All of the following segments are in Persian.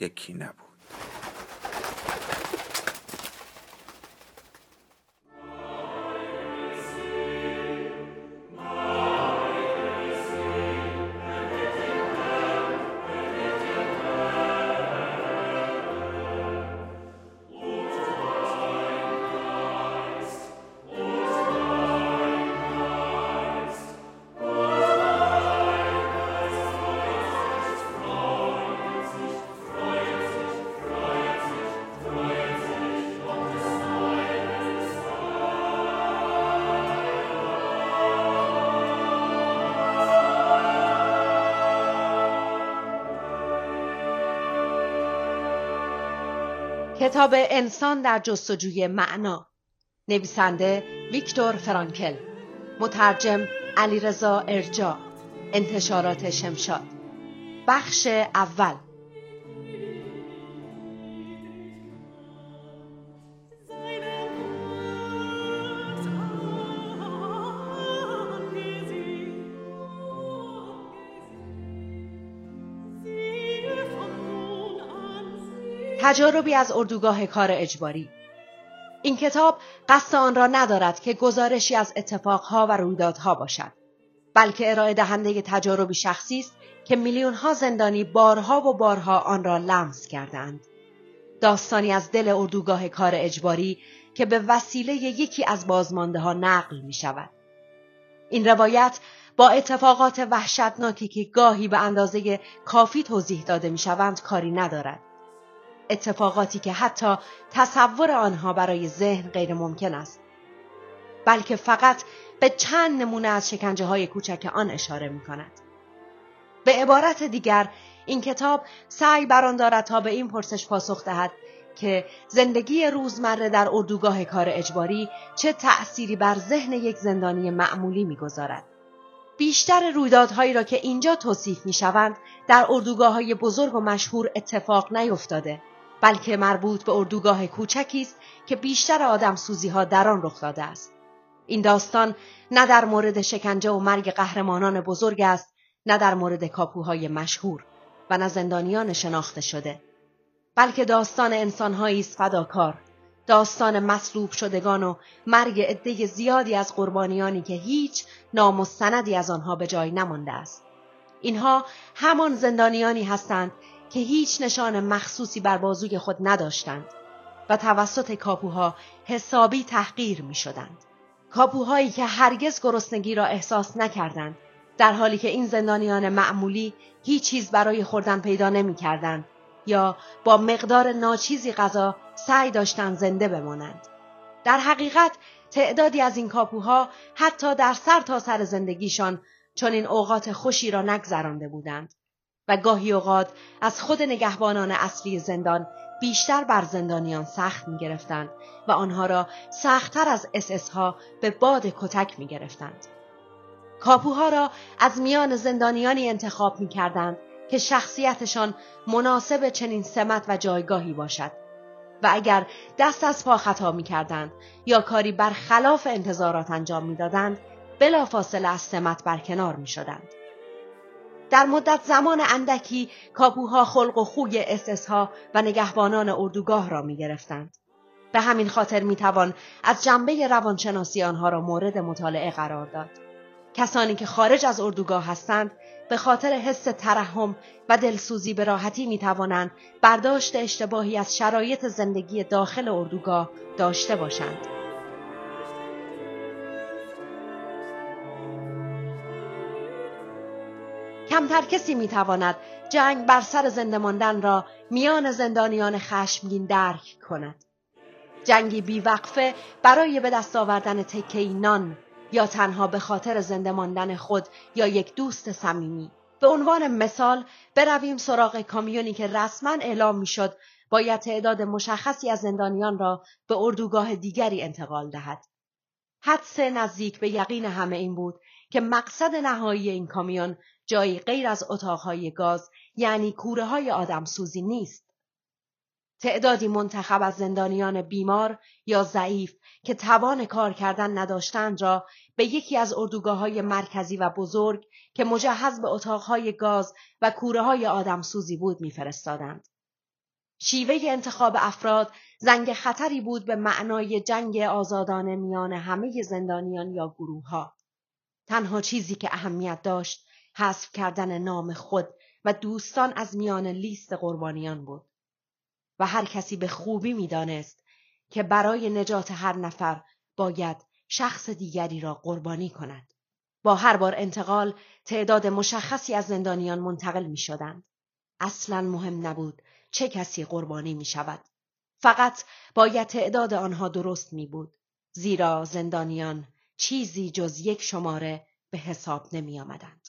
یکی نبود. کتاب انسان در جستجوی معنا. نویسنده ویکتور فرانکل. مترجم علیرضا ارجا انتشارات شمشاد. بخش اول. تجاربی از اردوگاه کار اجباری این کتاب قصد آن را ندارد که گزارشی از اتفاقها و رویدادها باشد بلکه ارائه دهنده تجاربی شخصی است که میلیون ها زندانی بارها و بارها آن را لمس کردند داستانی از دل اردوگاه کار اجباری که به وسیله یکی از بازمانده ها نقل می شود. این روایت با اتفاقات وحشتناکی که گاهی به اندازه کافی توضیح داده می شوند کاری ندارد. اتفاقاتی که حتی تصور آنها برای ذهن غیر ممکن است بلکه فقط به چند نمونه از شکنجه های کوچک آن اشاره می کند. به عبارت دیگر این کتاب سعی بران دارد تا به این پرسش پاسخ دهد که زندگی روزمره در اردوگاه کار اجباری چه تأثیری بر ذهن یک زندانی معمولی می‌گذارد. بیشتر رویدادهایی را که اینجا توصیف می شوند در اردوگاه های بزرگ و مشهور اتفاق نیفتاده بلکه مربوط به اردوگاه کوچکی است که بیشتر آدم سوزی ها در آن رخ داده است. این داستان نه در مورد شکنجه و مرگ قهرمانان بزرگ است نه در مورد کاپوهای مشهور و نه زندانیان شناخته شده. بلکه داستان انسانهایی است فداکار. داستان مصلوب شدگان و مرگ عده زیادی از قربانیانی که هیچ نام و سندی از آنها به جای نمانده است. اینها همان زندانیانی هستند که هیچ نشان مخصوصی بر بازوی خود نداشتند و توسط کاپوها حسابی تحقیر می شدند. کاپوهایی که هرگز گرسنگی را احساس نکردند در حالی که این زندانیان معمولی هیچ چیز برای خوردن پیدا نمی کردند یا با مقدار ناچیزی غذا سعی داشتند زنده بمانند. در حقیقت تعدادی از این کاپوها حتی در سر تا سر زندگیشان چون این اوقات خوشی را نگذرانده بودند و گاهی اوقات از خود نگهبانان اصلی زندان بیشتر بر زندانیان سخت می گرفتند و آنها را سختتر از اس ها به باد کتک می گرفتند. کاپوها را از میان زندانیانی انتخاب می کردند که شخصیتشان مناسب چنین سمت و جایگاهی باشد و اگر دست از پا خطا می کردند یا کاری برخلاف انتظارات انجام می دادند بلافاصله از سمت برکنار می شدند. در مدت زمان اندکی کاپوها خلق و خوی اسسها و نگهبانان اردوگاه را می گرفتند. به همین خاطر می توان از جنبه روانشناسی آنها را مورد مطالعه قرار داد. کسانی که خارج از اردوگاه هستند به خاطر حس ترحم و دلسوزی به راحتی می توانند برداشت اشتباهی از شرایط زندگی داخل اردوگاه داشته باشند. کمتر کسی می‌تواند جنگ بر سر زنده ماندن را میان زندانیان خشمگین درک کند. جنگی بیوقفه برای به دست آوردن تکه نان یا تنها به خاطر زنده ماندن خود یا یک دوست صمیمی به عنوان مثال برویم سراغ کامیونی که رسما اعلام می‌شد باید تعداد مشخصی از زندانیان را به اردوگاه دیگری انتقال دهد حدس نزدیک به یقین همه این بود که مقصد نهایی این کامیون جایی غیر از اتاقهای گاز یعنی کوره های آدم سوزی نیست. تعدادی منتخب از زندانیان بیمار یا ضعیف که توان کار کردن نداشتند را به یکی از اردوگاه های مرکزی و بزرگ که مجهز به اتاقهای گاز و کوره های آدم سوزی بود میفرستادند. شیوه انتخاب افراد زنگ خطری بود به معنای جنگ آزادانه میان همه زندانیان یا گروه ها. تنها چیزی که اهمیت داشت حذف کردن نام خود و دوستان از میان لیست قربانیان بود و هر کسی به خوبی می‌دانست که برای نجات هر نفر باید شخص دیگری را قربانی کند. با هر بار انتقال تعداد مشخصی از زندانیان منتقل می شدند. اصلا مهم نبود چه کسی قربانی می شود. فقط باید تعداد آنها درست می بود. زیرا زندانیان چیزی جز یک شماره به حساب نمی آمدند.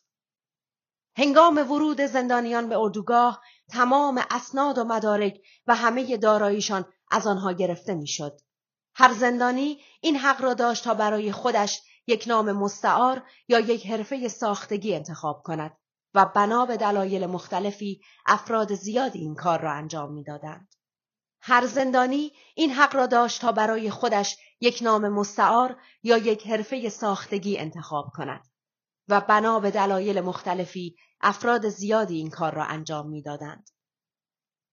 هنگام ورود زندانیان به اردوگاه تمام اسناد و مدارک و همه داراییشان از آنها گرفته می‌شد. هر زندانی این حق را داشت تا برای خودش یک نام مستعار یا یک حرفه ساختگی انتخاب کند و بنا به دلایل مختلفی افراد زیادی این کار را انجام می‌دادند. هر زندانی این حق را داشت تا برای خودش یک نام مستعار یا یک حرفه ساختگی انتخاب کند و بنا به دلایل مختلفی افراد زیادی این کار را انجام می‌دادند.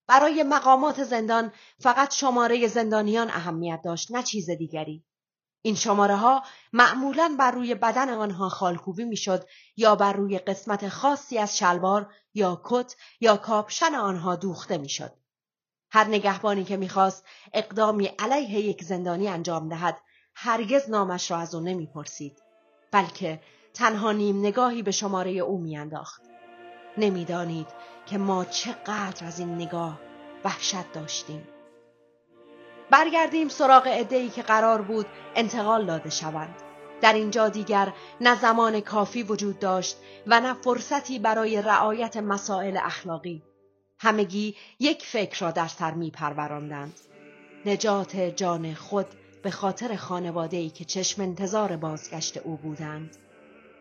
برای مقامات زندان فقط شماره زندانیان اهمیت داشت نه چیز دیگری. این شماره ها معمولا بر روی بدن آنها خالکوبی می‌شد یا بر روی قسمت خاصی از شلوار یا کت یا کاپشن آنها دوخته می‌شد. هر نگهبانی که می‌خواست اقدامی علیه یک زندانی انجام دهد هرگز نامش را از او نمی‌پرسید بلکه تنها نیم نگاهی به شماره او میانداخت. نمی‌دانید که ما چقدر از این نگاه وحشت داشتیم. برگردیم سراغ عدهای که قرار بود انتقال داده شوند. در اینجا دیگر نه زمان کافی وجود داشت و نه فرصتی برای رعایت مسائل اخلاقی. همگی یک فکر را در سر می پروراندند. نجات جان خود به خاطر خانواده که چشم انتظار بازگشت او بودند.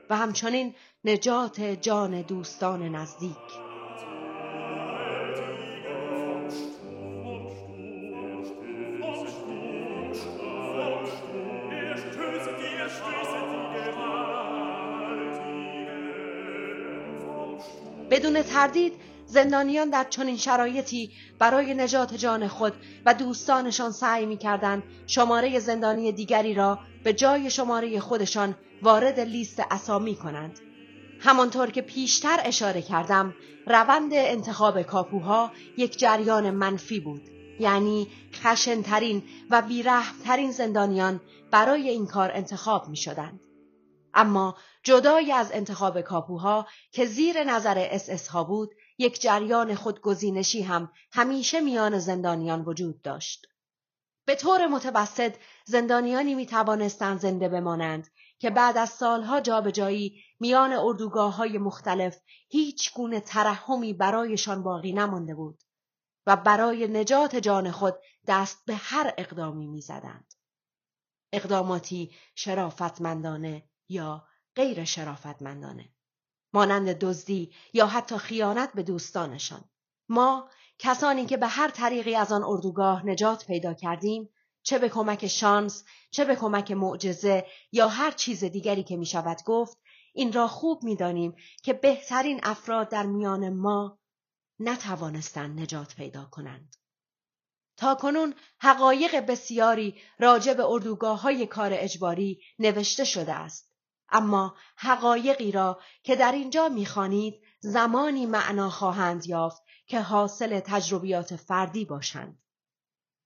و همچنین نجات جان دوستان نزدیک. بدون تردید زندانیان در چنین شرایطی برای نجات جان خود و دوستانشان سعی می کردن شماره زندانی دیگری را به جای شماره خودشان وارد لیست اسامی کنند. همانطور که پیشتر اشاره کردم روند انتخاب کاپوها یک جریان منفی بود یعنی خشنترین و بیرحمترین زندانیان برای این کار انتخاب می شدند. اما جدای از انتخاب کاپوها که زیر نظر اس ها بود یک جریان خودگزینشی هم همیشه میان زندانیان وجود داشت. به طور متوسط زندانیانی می توانستند زنده بمانند که بعد از سالها جابجایی میان اردوگاه های مختلف هیچ گونه ترحمی برایشان باقی نمانده بود و برای نجات جان خود دست به هر اقدامی می‌زدند. اقداماتی شرافتمندانه یا غیر شرافتمندانه. مانند دزدی یا حتی خیانت به دوستانشان ما کسانی که به هر طریقی از آن اردوگاه نجات پیدا کردیم چه به کمک شانس چه به کمک معجزه یا هر چیز دیگری که می شود گفت این را خوب می دانیم که بهترین افراد در میان ما نتوانستند نجات پیدا کنند. تا کنون حقایق بسیاری راجع به اردوگاه های کار اجباری نوشته شده است. اما حقایقی را که در اینجا می‌خوانید زمانی معنا خواهند یافت که حاصل تجربیات فردی باشند.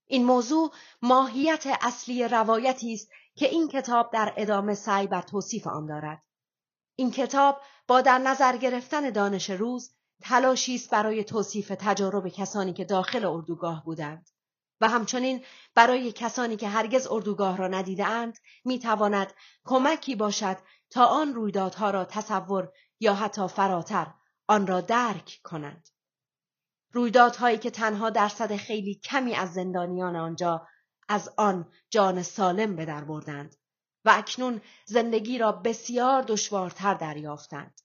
این موضوع ماهیت اصلی روایتی است که این کتاب در ادامه سعی بر توصیف آن دارد. این کتاب با در نظر گرفتن دانش روز تلاشی است برای توصیف تجارب کسانی که داخل اردوگاه بودند. و همچنین برای کسانی که هرگز اردوگاه را ندیدهاند می‌تواند کمکی باشد تا آن رویدادها را تصور یا حتی فراتر آن را درک کنند. رویدادهایی که تنها درصد خیلی کمی از زندانیان آنجا از آن جان سالم به در بردند و اکنون زندگی را بسیار دشوارتر دریافتند.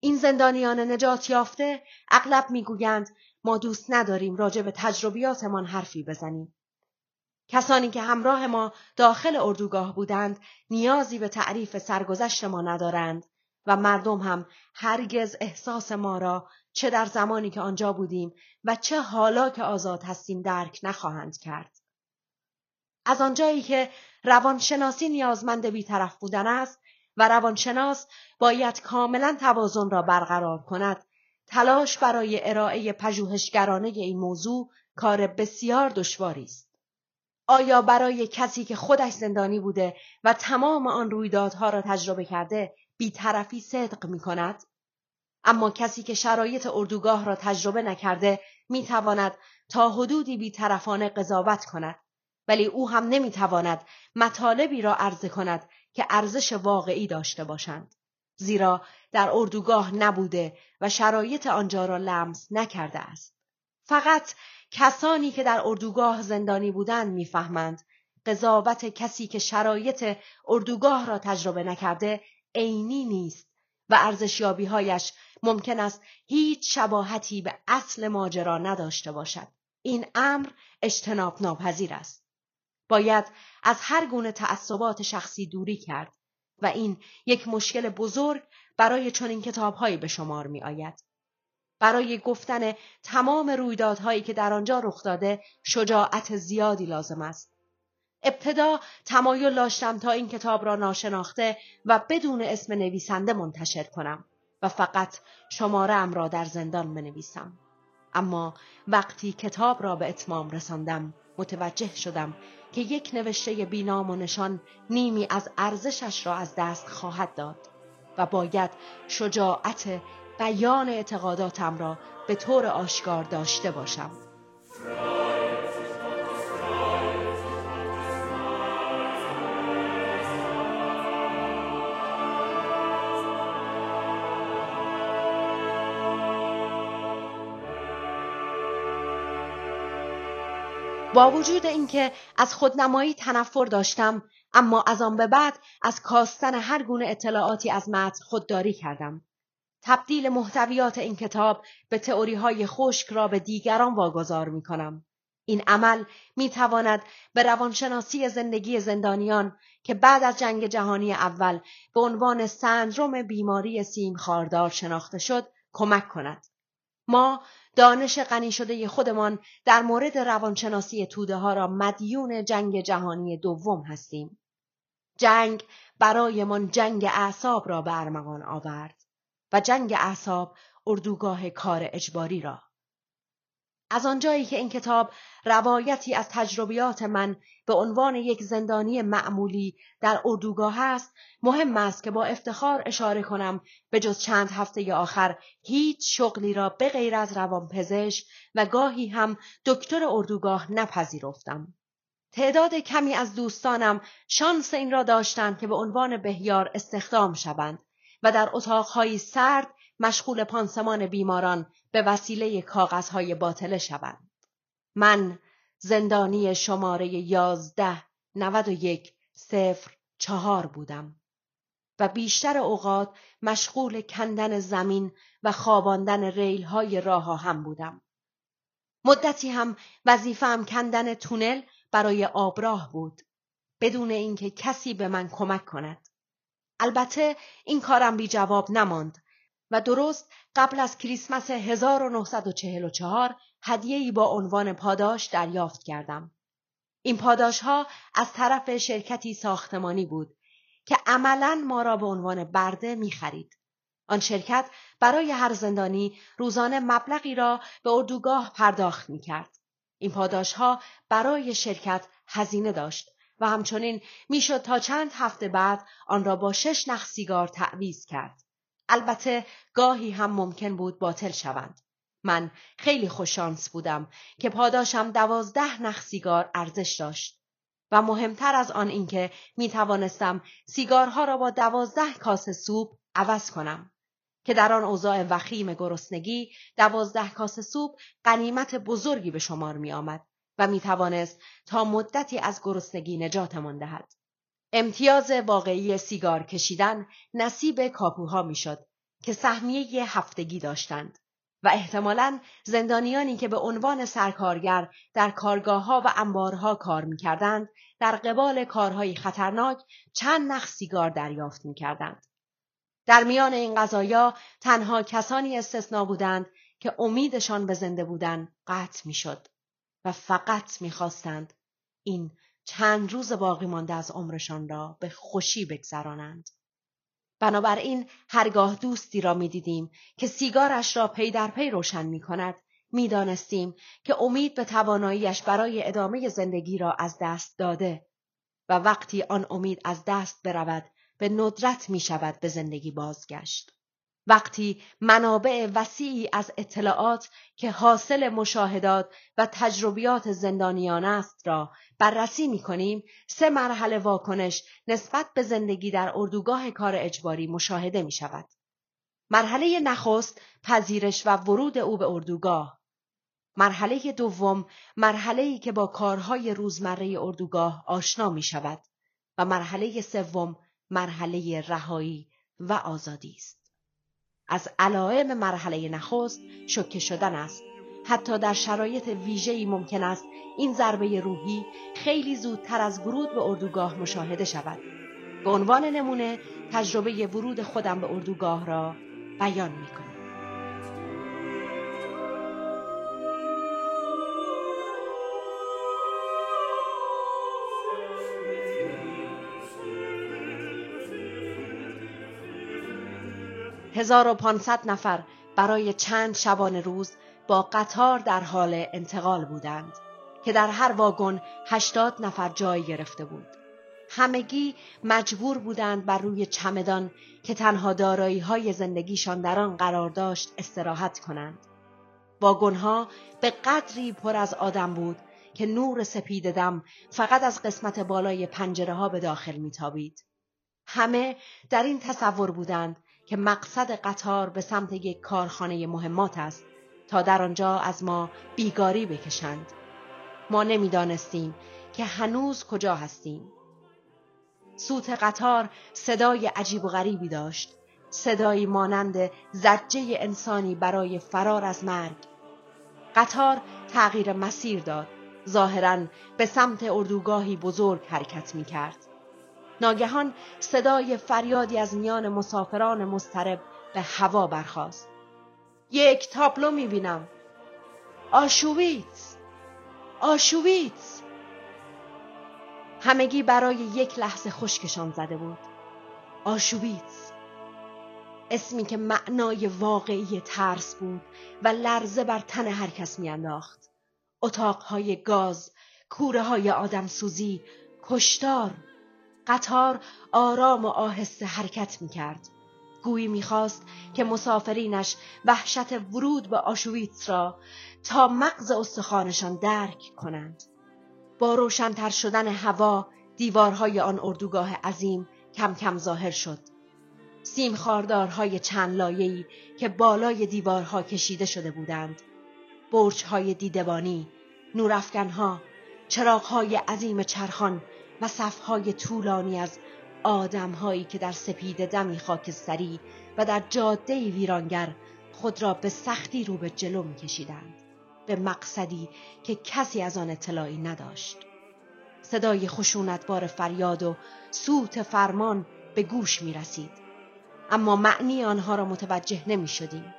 این زندانیان نجات یافته اغلب می‌گویند ما دوست نداریم راجع به تجربیاتمان حرفی بزنیم. کسانی که همراه ما داخل اردوگاه بودند نیازی به تعریف سرگذشت ما ندارند و مردم هم هرگز احساس ما را چه در زمانی که آنجا بودیم و چه حالا که آزاد هستیم درک نخواهند کرد. از آنجایی که روانشناسی نیازمند بیطرف بودن است و روانشناس باید کاملا توازن را برقرار کند تلاش برای ارائه پژوهشگرانه این موضوع کار بسیار دشواری است آیا برای کسی که خودش زندانی بوده و تمام آن رویدادها را تجربه کرده بیطرفی صدق می کند؟ اما کسی که شرایط اردوگاه را تجربه نکرده می تواند تا حدودی بیطرفانه قضاوت کند ولی او هم نمی تواند مطالبی را عرضه کند که ارزش واقعی داشته باشند زیرا در اردوگاه نبوده و شرایط آنجا را لمس نکرده است. فقط کسانی که در اردوگاه زندانی بودند می‌فهمند قضاوت کسی که شرایط اردوگاه را تجربه نکرده عینی نیست و ارزشیابیهایش ممکن است هیچ شباهتی به اصل ماجرا نداشته باشد. این امر اجتناب ناپذیر است. باید از هر گونه تعصبات شخصی دوری کرد. و این یک مشکل بزرگ برای چنین کتابهایی به شمار می آید. برای گفتن تمام رویدادهایی که در آنجا رخ داده شجاعت زیادی لازم است. ابتدا تمایل داشتم تا این کتاب را ناشناخته و بدون اسم نویسنده منتشر کنم و فقط شماره ام را در زندان بنویسم. اما وقتی کتاب را به اتمام رساندم متوجه شدم که یک نوشته بینام و نشان نیمی از ارزشش را از دست خواهد داد و باید شجاعت بیان اعتقاداتم را به طور آشکار داشته باشم. با وجود اینکه از خودنمایی تنفر داشتم اما از آن به بعد از کاستن هر گونه اطلاعاتی از متن خودداری کردم تبدیل محتویات این کتاب به تئوری های خشک را به دیگران واگذار می کنم. این عمل می تواند به روانشناسی زندگی زندانیان که بعد از جنگ جهانی اول به عنوان سندروم بیماری سیم خاردار شناخته شد کمک کند. ما دانش غنی شده خودمان در مورد روانشناسی توده ها را مدیون جنگ جهانی دوم هستیم. جنگ برایمان جنگ اعصاب را به ارمغان آورد و جنگ اعصاب اردوگاه کار اجباری را. از آنجایی که این کتاب روایتی از تجربیات من به عنوان یک زندانی معمولی در اردوگاه است مهم است که با افتخار اشاره کنم به جز چند هفته آخر هیچ شغلی را به غیر از روانپزشک و گاهی هم دکتر اردوگاه نپذیرفتم. تعداد کمی از دوستانم شانس این را داشتند که به عنوان بهیار استخدام شوند و در اتاقهایی سرد مشغول پانسمان بیماران به وسیله کاغذهای باطله شوند. من زندانی شماره یازده نود و یک صفر چهار بودم و بیشتر اوقات مشغول کندن زمین و خواباندن ریل های راه هم بودم. مدتی هم وظیفم کندن تونل برای آبراه بود بدون اینکه کسی به من کمک کند. البته این کارم بی جواب نماند و درست قبل از کریسمس 1944 هدیه‌ای با عنوان پاداش دریافت کردم. این پاداش ها از طرف شرکتی ساختمانی بود که عملا ما را به عنوان برده می خرید. آن شرکت برای هر زندانی روزانه مبلغی را به اردوگاه پرداخت می کرد. این پاداش ها برای شرکت هزینه داشت و همچنین می‌شد تا چند هفته بعد آن را با شش نخ سیگار تعویز کرد. البته گاهی هم ممکن بود باطل شوند. من خیلی خوششانس بودم که پاداشم دوازده نخ سیگار ارزش داشت و مهمتر از آن اینکه می توانستم سیگارها را با دوازده کاسه سوپ عوض کنم که در آن اوضاع وخیم گرسنگی دوازده کاسه سوپ قنیمت بزرگی به شمار می آمد و می توانست تا مدتی از گرسنگی نجاتمان دهد. امتیاز واقعی سیگار کشیدن نصیب کاپوها می‌شد که سهمیه هفتگی داشتند و احتمالا زندانیانی که به عنوان سرکارگر در کارگاه ها و انبارها کار می‌کردند در قبال کارهای خطرناک چند نخ سیگار دریافت می‌کردند. در میان این قضایا تنها کسانی استثنا بودند که امیدشان به زنده بودن قطع می‌شد و فقط می‌خواستند این چند روز باقی مانده از عمرشان را به خوشی بگذرانند. بنابراین هرگاه دوستی را می‌دیدیم که سیگارش را پی در پی روشن می کند می‌دانستیم که امید به تواناییش برای ادامه زندگی را از دست داده و وقتی آن امید از دست برود به ندرت می شود به زندگی بازگشت. وقتی منابع وسیعی از اطلاعات که حاصل مشاهدات و تجربیات زندانیان است را بررسی می کنیم سه مرحله واکنش نسبت به زندگی در اردوگاه کار اجباری مشاهده می شود. مرحله نخست پذیرش و ورود او به اردوگاه مرحله دوم مرحله ای که با کارهای روزمره اردوگاه آشنا می شود و مرحله سوم مرحله رهایی و آزادی است. از علائم مرحله نخست شکه شدن است حتی در شرایط ویژه‌ای ممکن است این ضربه روحی خیلی زودتر از ورود به اردوگاه مشاهده شود به عنوان نمونه تجربه ورود خودم به اردوگاه را بیان می کنم. 1500 نفر برای چند شبانه روز با قطار در حال انتقال بودند که در هر واگن 80 نفر جای گرفته بود. همگی مجبور بودند بر روی چمدان که تنها دارایی های زندگیشان در آن قرار داشت استراحت کنند. واگنها به قدری پر از آدم بود که نور سپید دم فقط از قسمت بالای پنجره ها به داخل میتابید. همه در این تصور بودند که مقصد قطار به سمت یک کارخانه مهمات است تا در آنجا از ما بیگاری بکشند. ما نمی‌دانستیم که هنوز کجا هستیم. سوت قطار صدای عجیب و غریبی داشت. صدایی مانند زجه انسانی برای فرار از مرگ. قطار تغییر مسیر داد. ظاهرا به سمت اردوگاهی بزرگ حرکت می کرد ناگهان صدای فریادی از میان مسافران مضطرب به هوا برخاست. یک تابلو می‌بینم. آشویتس آشویتس همگی برای یک لحظه خشکشان زده بود. آشویتس اسمی که معنای واقعی ترس بود و لرزه بر تن هر کس میانداخت. اتاقهای گاز کوره های آدم سوزی کشتار قطار آرام و آهسته حرکت می کرد. گویی می‌خواست که مسافرینش وحشت ورود به آشویتس را تا مغز استخوانشان درک کنند. با روشنتر شدن هوا دیوارهای آن اردوگاه عظیم کم کم ظاهر شد. سیم خاردارهای چند لایه‌ای که بالای دیوارها کشیده شده بودند. برجهای دیدبانی، نورافکنها، چراغهای عظیم چرخان و صفهای طولانی از آدمهایی که در سپید دمی خاکستری و در جاده ویرانگر خود را به سختی رو به جلو میکشیدند به مقصدی که کسی از آن اطلاعی نداشت صدای خشونتبار فریاد و سوت فرمان به گوش می رسید. اما معنی آنها را متوجه نمی شدیم.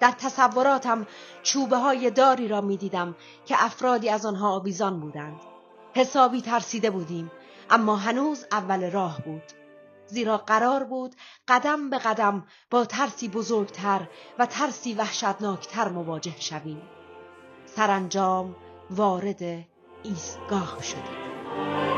در تصوراتم چوبه های داری را می دیدم که افرادی از آنها آویزان بودند. حسابی ترسیده بودیم اما هنوز اول راه بود. زیرا قرار بود قدم به قدم با ترسی بزرگتر و ترسی وحشتناکتر مواجه شویم. سرانجام وارد ایستگاه شدیم.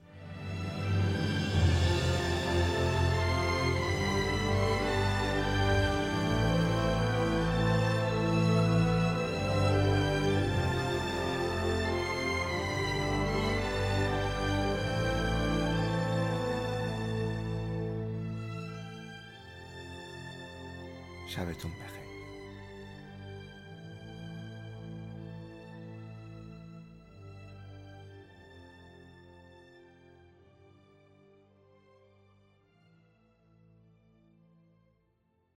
sabes tú.